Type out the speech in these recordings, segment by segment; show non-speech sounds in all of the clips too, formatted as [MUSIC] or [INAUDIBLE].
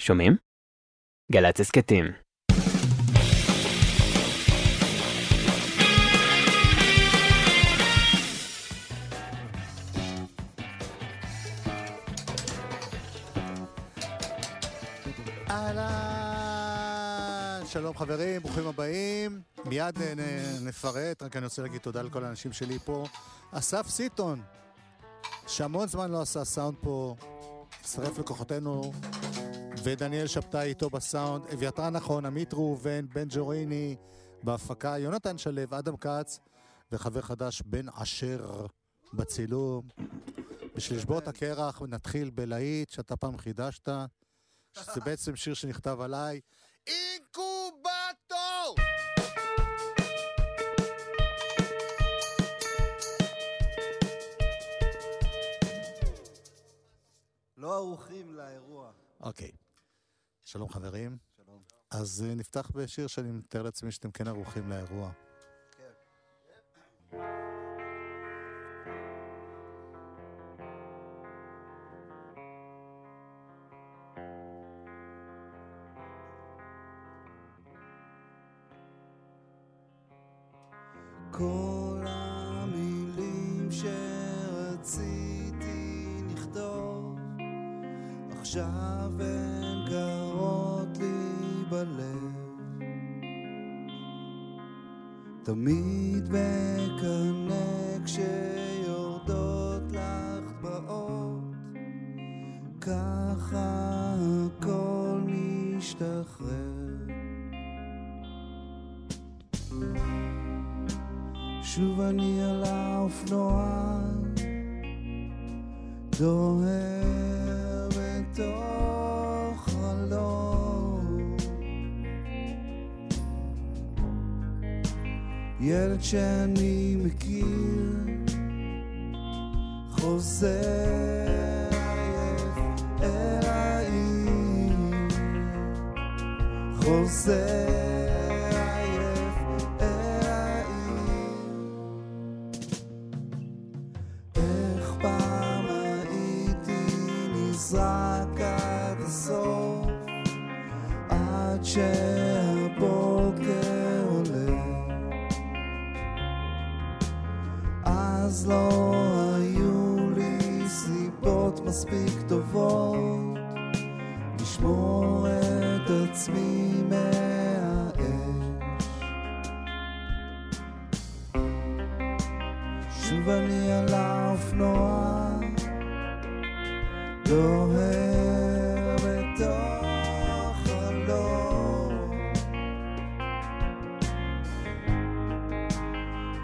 שומעים? גל"צ הסכתים. שלום חברים, ברוכים הבאים. מיד אה, נפרט, רק אני רוצה להגיד תודה לכל האנשים שלי פה. אסף סיטון, שהמון זמן לא עשה סאונד פה, הצטרף לכוחותינו, ודניאל שבתאי איתו בסאונד, אביתר נכון, עמית ראובן, בן ג'וריני בהפקה, יונתן שלו, אדם כץ, וחבר חדש, בן אשר בצילום. בשביל לשבור את הקרח, נתחיל בלהיט שאתה פעם חידשת. שזה בעצם שיר שנכתב עליי. אינקובטור! לא ערוכים לאירוע. אוקיי. שלום חברים. שלום. אז אה, נפתח בשיר שאני מתאר לעצמי שאתם כן ערוכים לאירוע. כל המילים שרציתי לכתוב, עכשיו תמיד מקנא כשיורדות לך טבעות, ככה הכל משתחרר. שוב אני על האופנוע, דוהר ילד שאני מכיר, חוזר אל העיר, חוזר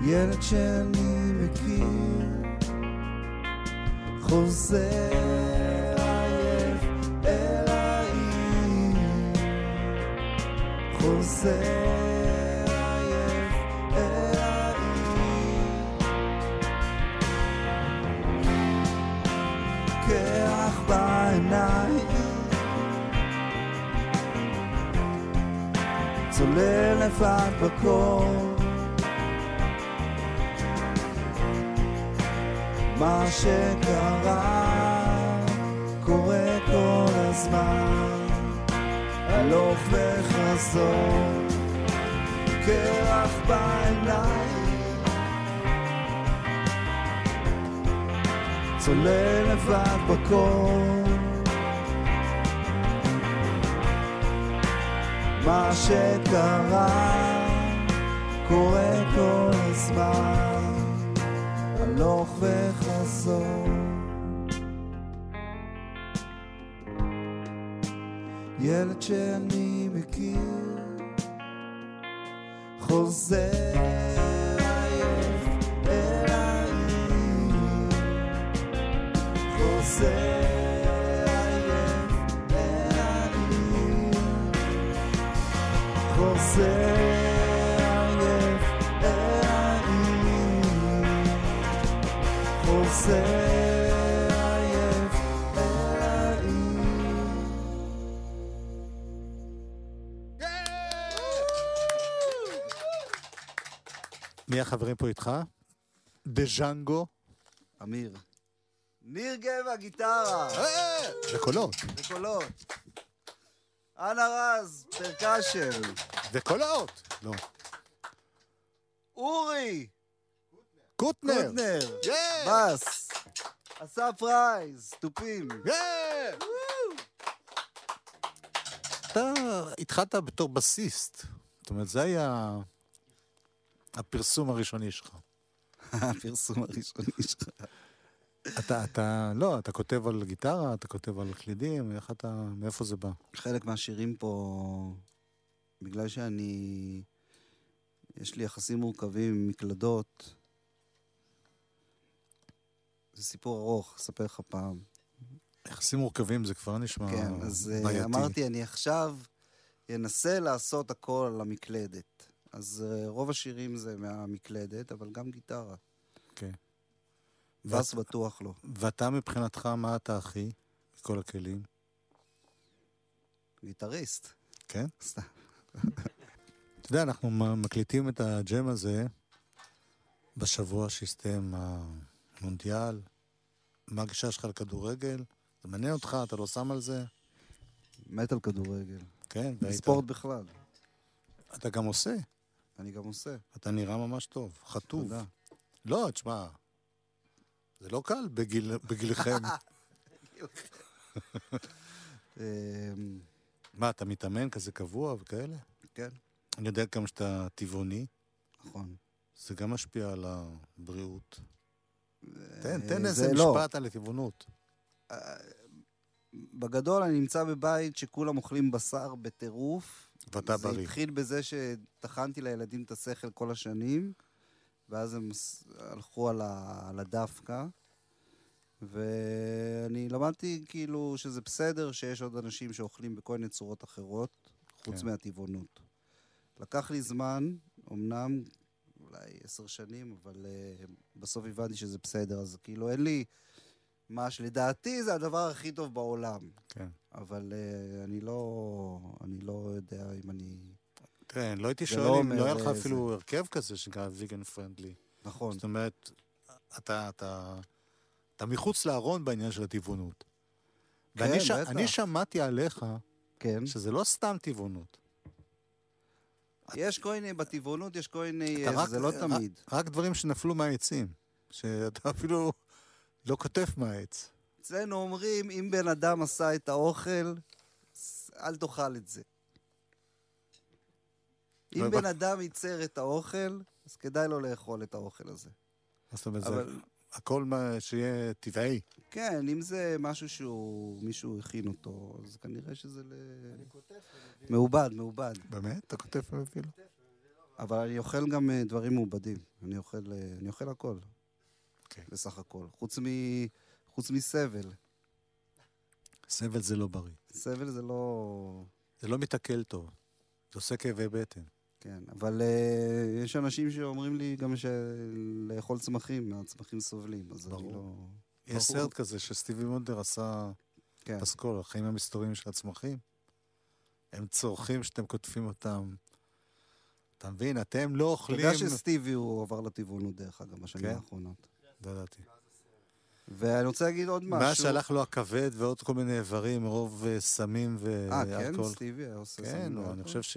ילד שאני מכיר, חוזר עייף אל העיר, חוזר עייף אל העיר. קרח בעיניים. צולל לבד בקור מה שקרה קורה כל הזמן. הלוך וחזור קרח בעיניים. צולל לבד בקור. מה שקרה קורה כל הזמן הלוך וחזור. ילד שאני מכיר חוזר עייף אל העיר עייף מי החברים פה איתך? דז'אנגו אמיר. ניר גבע, גיטרה. וקולות. וקולות. אנה רז, פרקשן. האות. לא. אורי, קוטנר. קוטנר. בס. אסף רייז, תופים. אתה התחלת בתור בסיסט. זאת אומרת, זה היה הפרסום הראשוני שלך. [LAUGHS] הפרסום הראשוני שלך. אתה, אתה, לא, אתה כותב על גיטרה, אתה כותב על קלידים, איך אתה, מאיפה זה בא? חלק מהשירים פה, בגלל שאני... יש לי יחסים מורכבים עם מקלדות. זה סיפור ארוך, אספר לך פעם. יחסים מורכבים זה כבר נשמע כן, אז אה, בעייתי. אמרתי, אני עכשיו אנסה לעשות הכל על המקלדת. אז אה, רוב השירים זה מהמקלדת, אבל גם גיטרה. אוקיי. בס בטוח לא. ואתה מבחינתך, מה אתה הכי? מכל הכלים? גיטריסט. כן? סתם. [LAUGHS] אתה יודע, אנחנו מקליטים את הג'ם הזה בשבוע שהסתיים המונדיאל. מה הגישה שלך לכדורגל? זה מעניין אותך, אתה לא שם על זה? מת על כדורגל. כן, והיית... ספורט בכלל. אתה גם עושה. אני גם עושה. אתה נראה ממש טוב, חטוב. תודה. לא, תשמע, זה לא קל בגיל, בגילכם. [LAUGHS] [LAUGHS] מה, אתה מתאמן כזה קבוע וכאלה? כן, אני יודע גם שאתה טבעוני, נכון. זה גם משפיע על הבריאות. אה, תן, תן זה איזה לא. משפט על הטבעונות. בגדול, אני נמצא בבית שכולם אוכלים בשר בטירוף. ואתה זה בריא. התחיל בזה שטחנתי לילדים את השכל כל השנים, ואז הם הלכו על, ה... על הדווקא. ואני למדתי כאילו שזה בסדר שיש עוד אנשים שאוכלים בכל מיני צורות אחרות, חוץ כן. מהטבעונות. לקח לי זמן, אמנם אולי עשר שנים, אבל uh, בסוף הבנתי שזה בסדר, אז כאילו אין לי... מה שלדעתי זה הדבר הכי טוב בעולם. כן. אבל uh, אני לא... אני לא יודע אם אני... תראה, לא הייתי שואל לא אם לא היה לך אה, אפילו הרכב כזה שנקרא ויגן פרנדלי. נכון. זאת אומרת, אתה, אתה, אתה מחוץ לארון בעניין של הטבעונות. כן, ואני ש... בטח. אני שמעתי עליך כן. שזה לא סתם טבעונות. יש כל מיני, בטבעונות יש כל מיני... אה, זה לא תמיד. רק דברים שנפלו מהעצים. שאתה [LAUGHS] אפילו לא כותב מהעץ. אצלנו אומרים, אם בן אדם עשה את האוכל, אל תאכל את זה. אם בן אדם ייצר את האוכל, אז כדאי לו לאכול את האוכל הזה. זאת אומרת, אבל הכל מה שיהיה טבעי. כן, אם זה משהו שהוא, מישהו הכין אותו, אז כנראה שזה ל... מעובד, מעובד. באמת? אתה כותב אפילו? אבל אני אוכל גם אה, דברים מעובדים. אני אוכל, אה, אני אוכל הכל. אוקיי. בסך הכל. חוץ, מ... חוץ מסבל. סבל זה לא בריא. סבל זה לא... זה לא מתעכל טוב. זה עושה כאבי בטן. כן, אבל uh, יש אנשים שאומרים לי גם שלאכול צמחים, הצמחים סובלים, אז ברור. אני לא... יש. סרט כזה שסטיבי וונדר עשה כן. פסקול, החיים המסתוריים של הצמחים. הם צורכים שאתם כותבים אותם. אתה מבין? אתם לא אתה אוכלים... יודע שסטיבי הוא עבר לטבעונות, דרך אגב, בשנים כן? האחרונות. לא ידעתי. ואני רוצה להגיד עוד משהו. מאז שהלך לו הכבד ועוד כל מיני איברים, מרוב אה, סמים אה, כן? ואלכוהול. סטיבי היה עושה כן, סמים נו, אני ואלכוהול? חושב ש...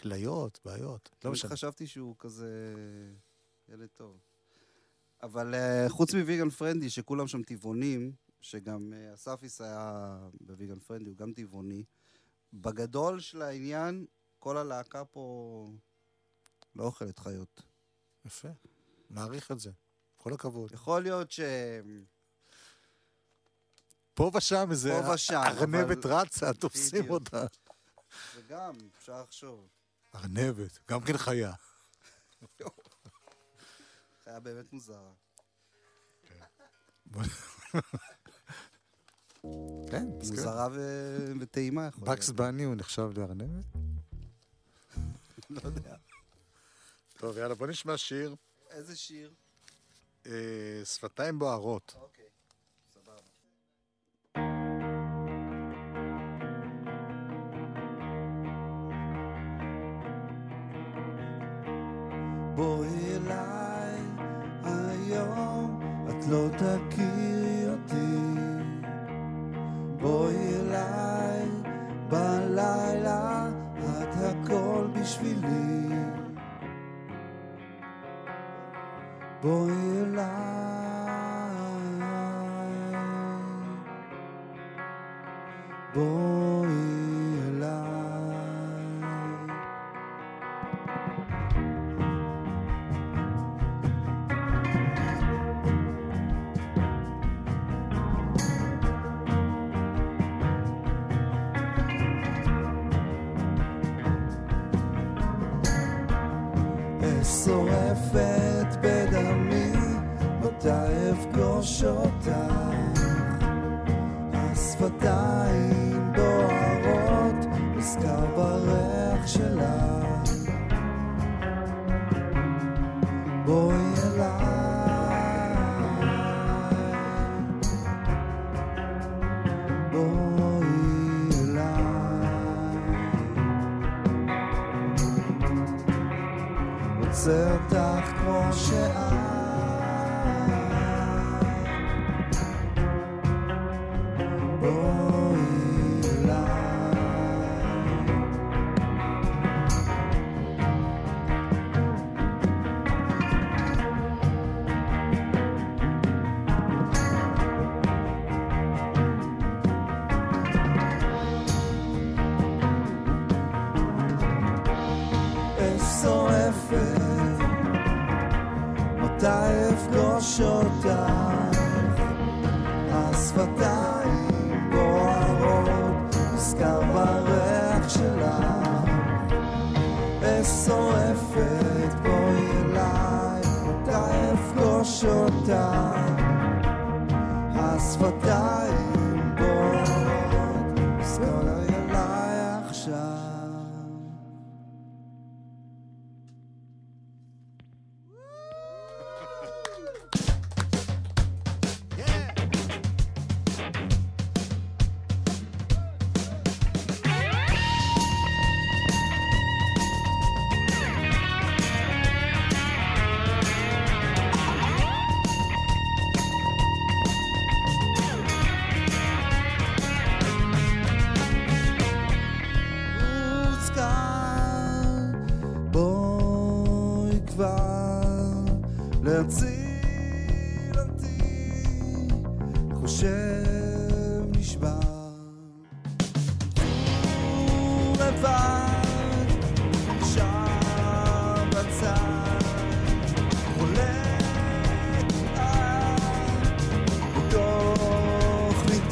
כליות, בעיות. לא תמיד משנה. חשבתי שהוא כזה ילד טוב. אבל uh, חוץ מוויגן פרנדי, שכולם שם טבעונים, שגם uh, אספיס היה בוויגן פרנדי, הוא גם טבעוני, בגדול של העניין, כל הלהקה פה לא אוכלת חיות. יפה. מעריך את זה. כל הכבוד. יכול להיות ש... פה ושם איזה ארנבת אבל- רצה, תופסים. אותה. וגם, אפשר לחשוב. ארנבת, גם כן חיה. חיה באמת מוזרה. כן, מסכים. מוזרה וטעימה. בקס בני הוא נחשב לארנבת? [LAUGHS] לא יודע. טוב, יאללה, בוא נשמע שיר. איזה שיר? אה, שפתיים בוערות. אוקיי, בואי אליי היום, את לא תכירי מתי אפגוש אותך?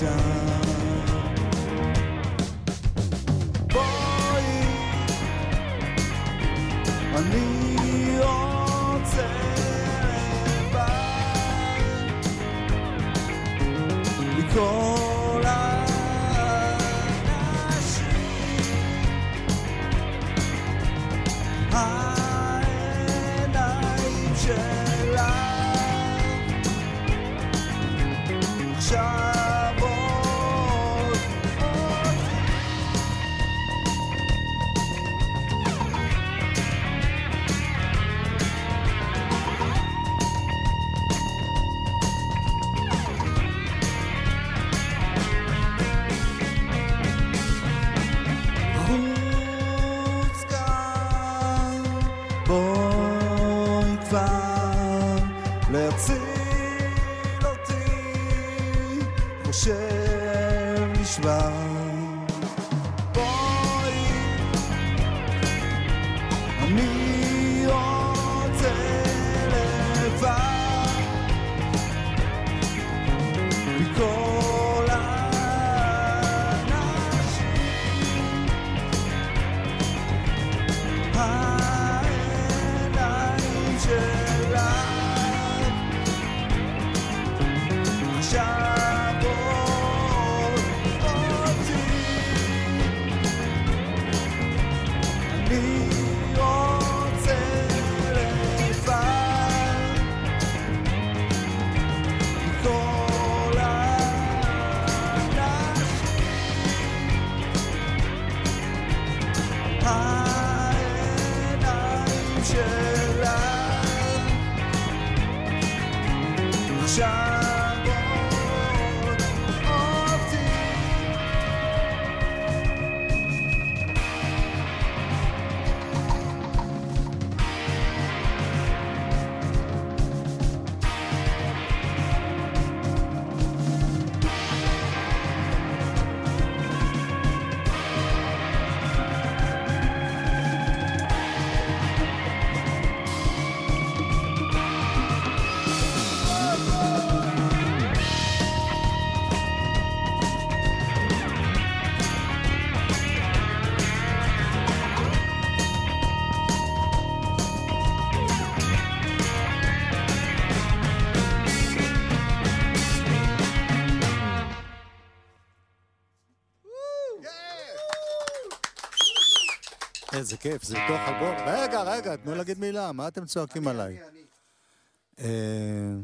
done. איזה כיף, זה מתוך אלבום. רגע, רגע, תנו להגיד מילה, מה אתם צועקים עליי? אני. אה,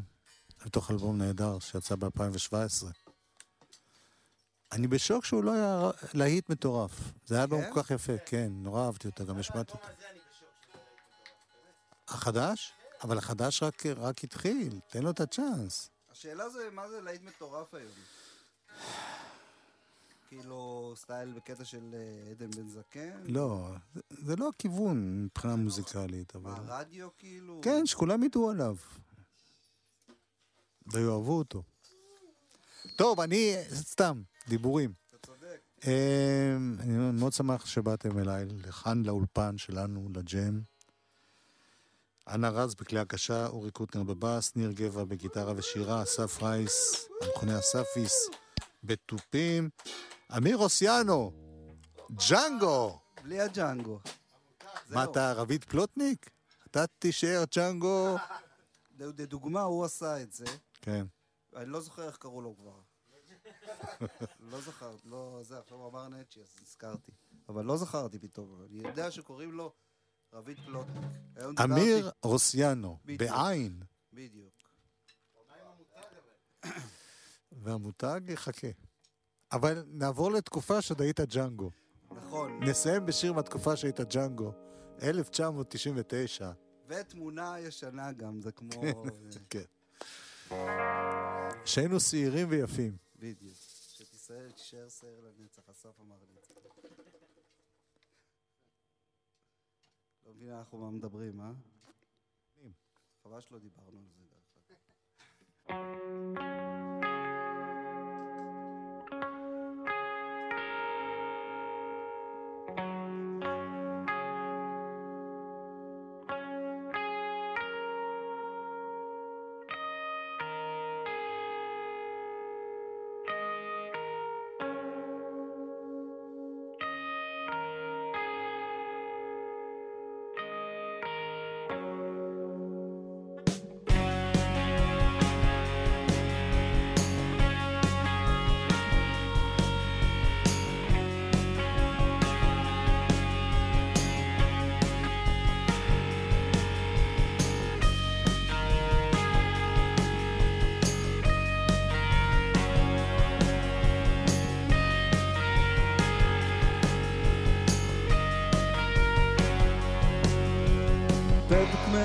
מתוך אלבום נהדר שיצא ב-2017. אני בשוק שהוא לא היה להיט מטורף. זה היה אלבום כן? כל כך יפה, כן, נורא אהבתי אותו, גם השמעתי אותו. החדש? אבל החדש רק, רק התחיל, תן לו את הצ'אנס. השאלה זה, מה זה להיט מטורף היום? כאילו, סטייל בקטע של אה, עדן בן זקן? לא, זה, זה לא הכיוון מבחינה מוזיקלית, אבל... מה, רדיו כאילו? כן, שכולם ידעו עליו. ויאהבו אותו. טוב, אני... סתם, דיבורים. אתה צודק. אמ, אני מאוד שמח שבאתם אליי, לכאן לאולפן שלנו, לג'ם. אנה רז בכלי הקשה, אורי קוטנר בבאס, ניר גבע בגיטרה ושירה, אסף רייס, המכונה אספיס, בתופים, אמיר אוסיאנו, ג'אנגו! בלי הג'אנגו. מה. אתה, רביד פלוטניק? אתה תישאר ג'אנגו? לדוגמה, הוא עשה את זה. כן. אני לא זוכר איך קראו לו כבר. [LAUGHS] לא זכרתי, לא, זה, עכשיו הוא אמר נצ'י, אז נזכרתי. אבל לא זכרתי פתאום, אני יודע שקוראים לו רביד פלוטניק. אמיר רוסיאנו. בעין, בדיוק. והמותג יחכה. אבל נעבור לתקופה שעוד היית ג'אנגו. נכון. נסיים בשיר מהתקופה שהיית ג'אנגו, 1999. ותמונה ישנה גם, זה כמו... כן. שהיינו שעירים ויפים. בדיוק. שתישאר, תישאר שעיר לנצח, אסף אמר לי את זה. לא מבין אנחנו מה מדברים, אה? חבל שלא דיברנו על זה דרך אגב.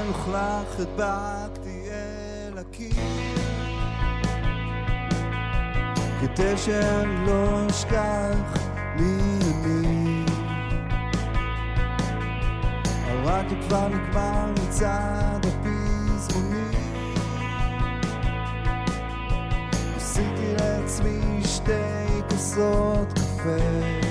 מלוכלך הדבקתי אל הקיר. כדי שאני לא אשכח מי אני הרדיו כבר נגמר מצד הפזמונים. עשיתי לעצמי שתי כוסות קפה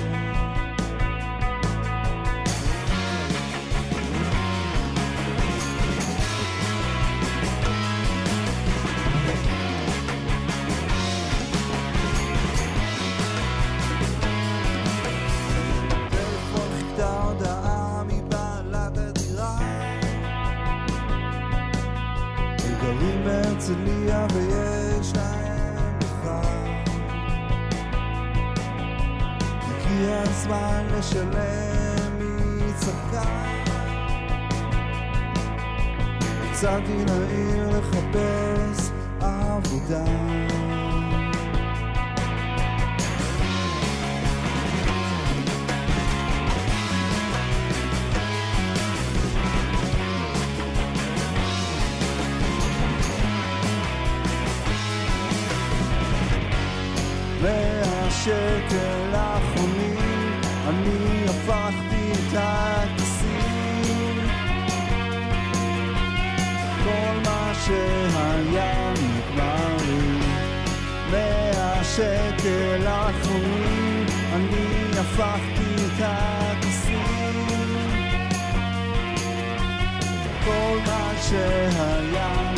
הפכתי את הכיסים. כל מה שהיה נגמר לי מהשקל האחרונים אני הפכתי את הכיסים. כל מה שהיה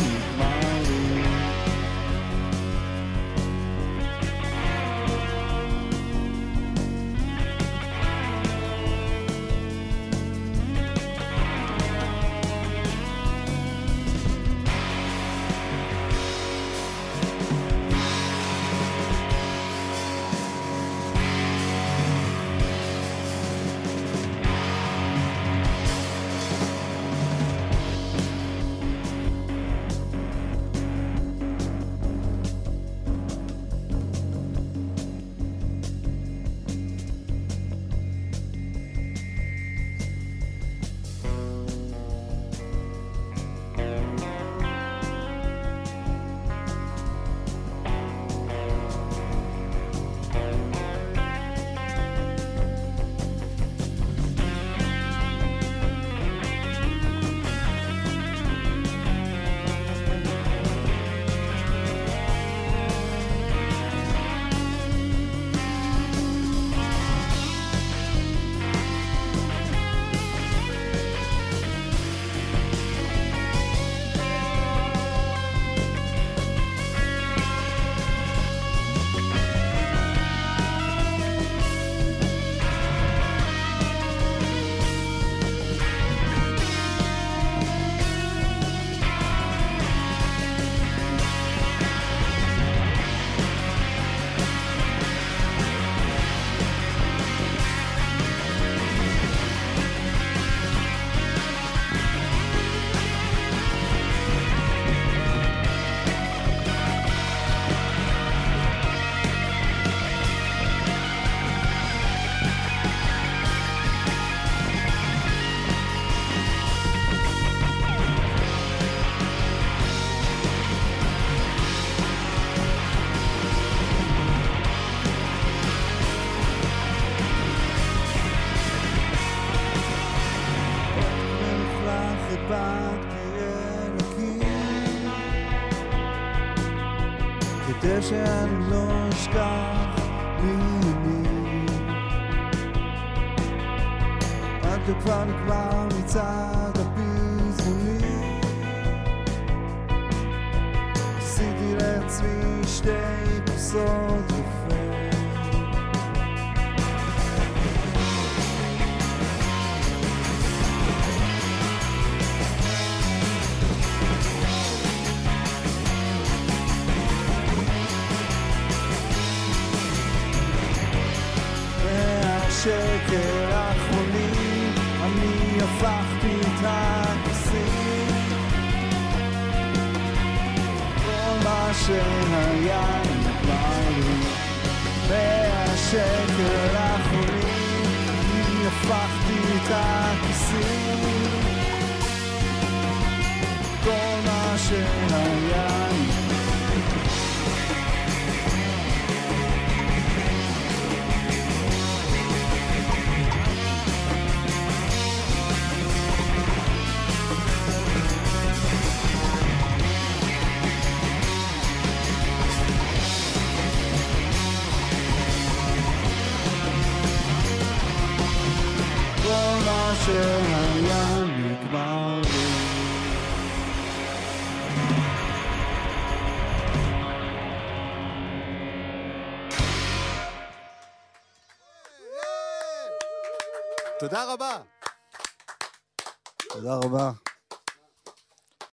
שתי מה תודה רבה. תודה רבה.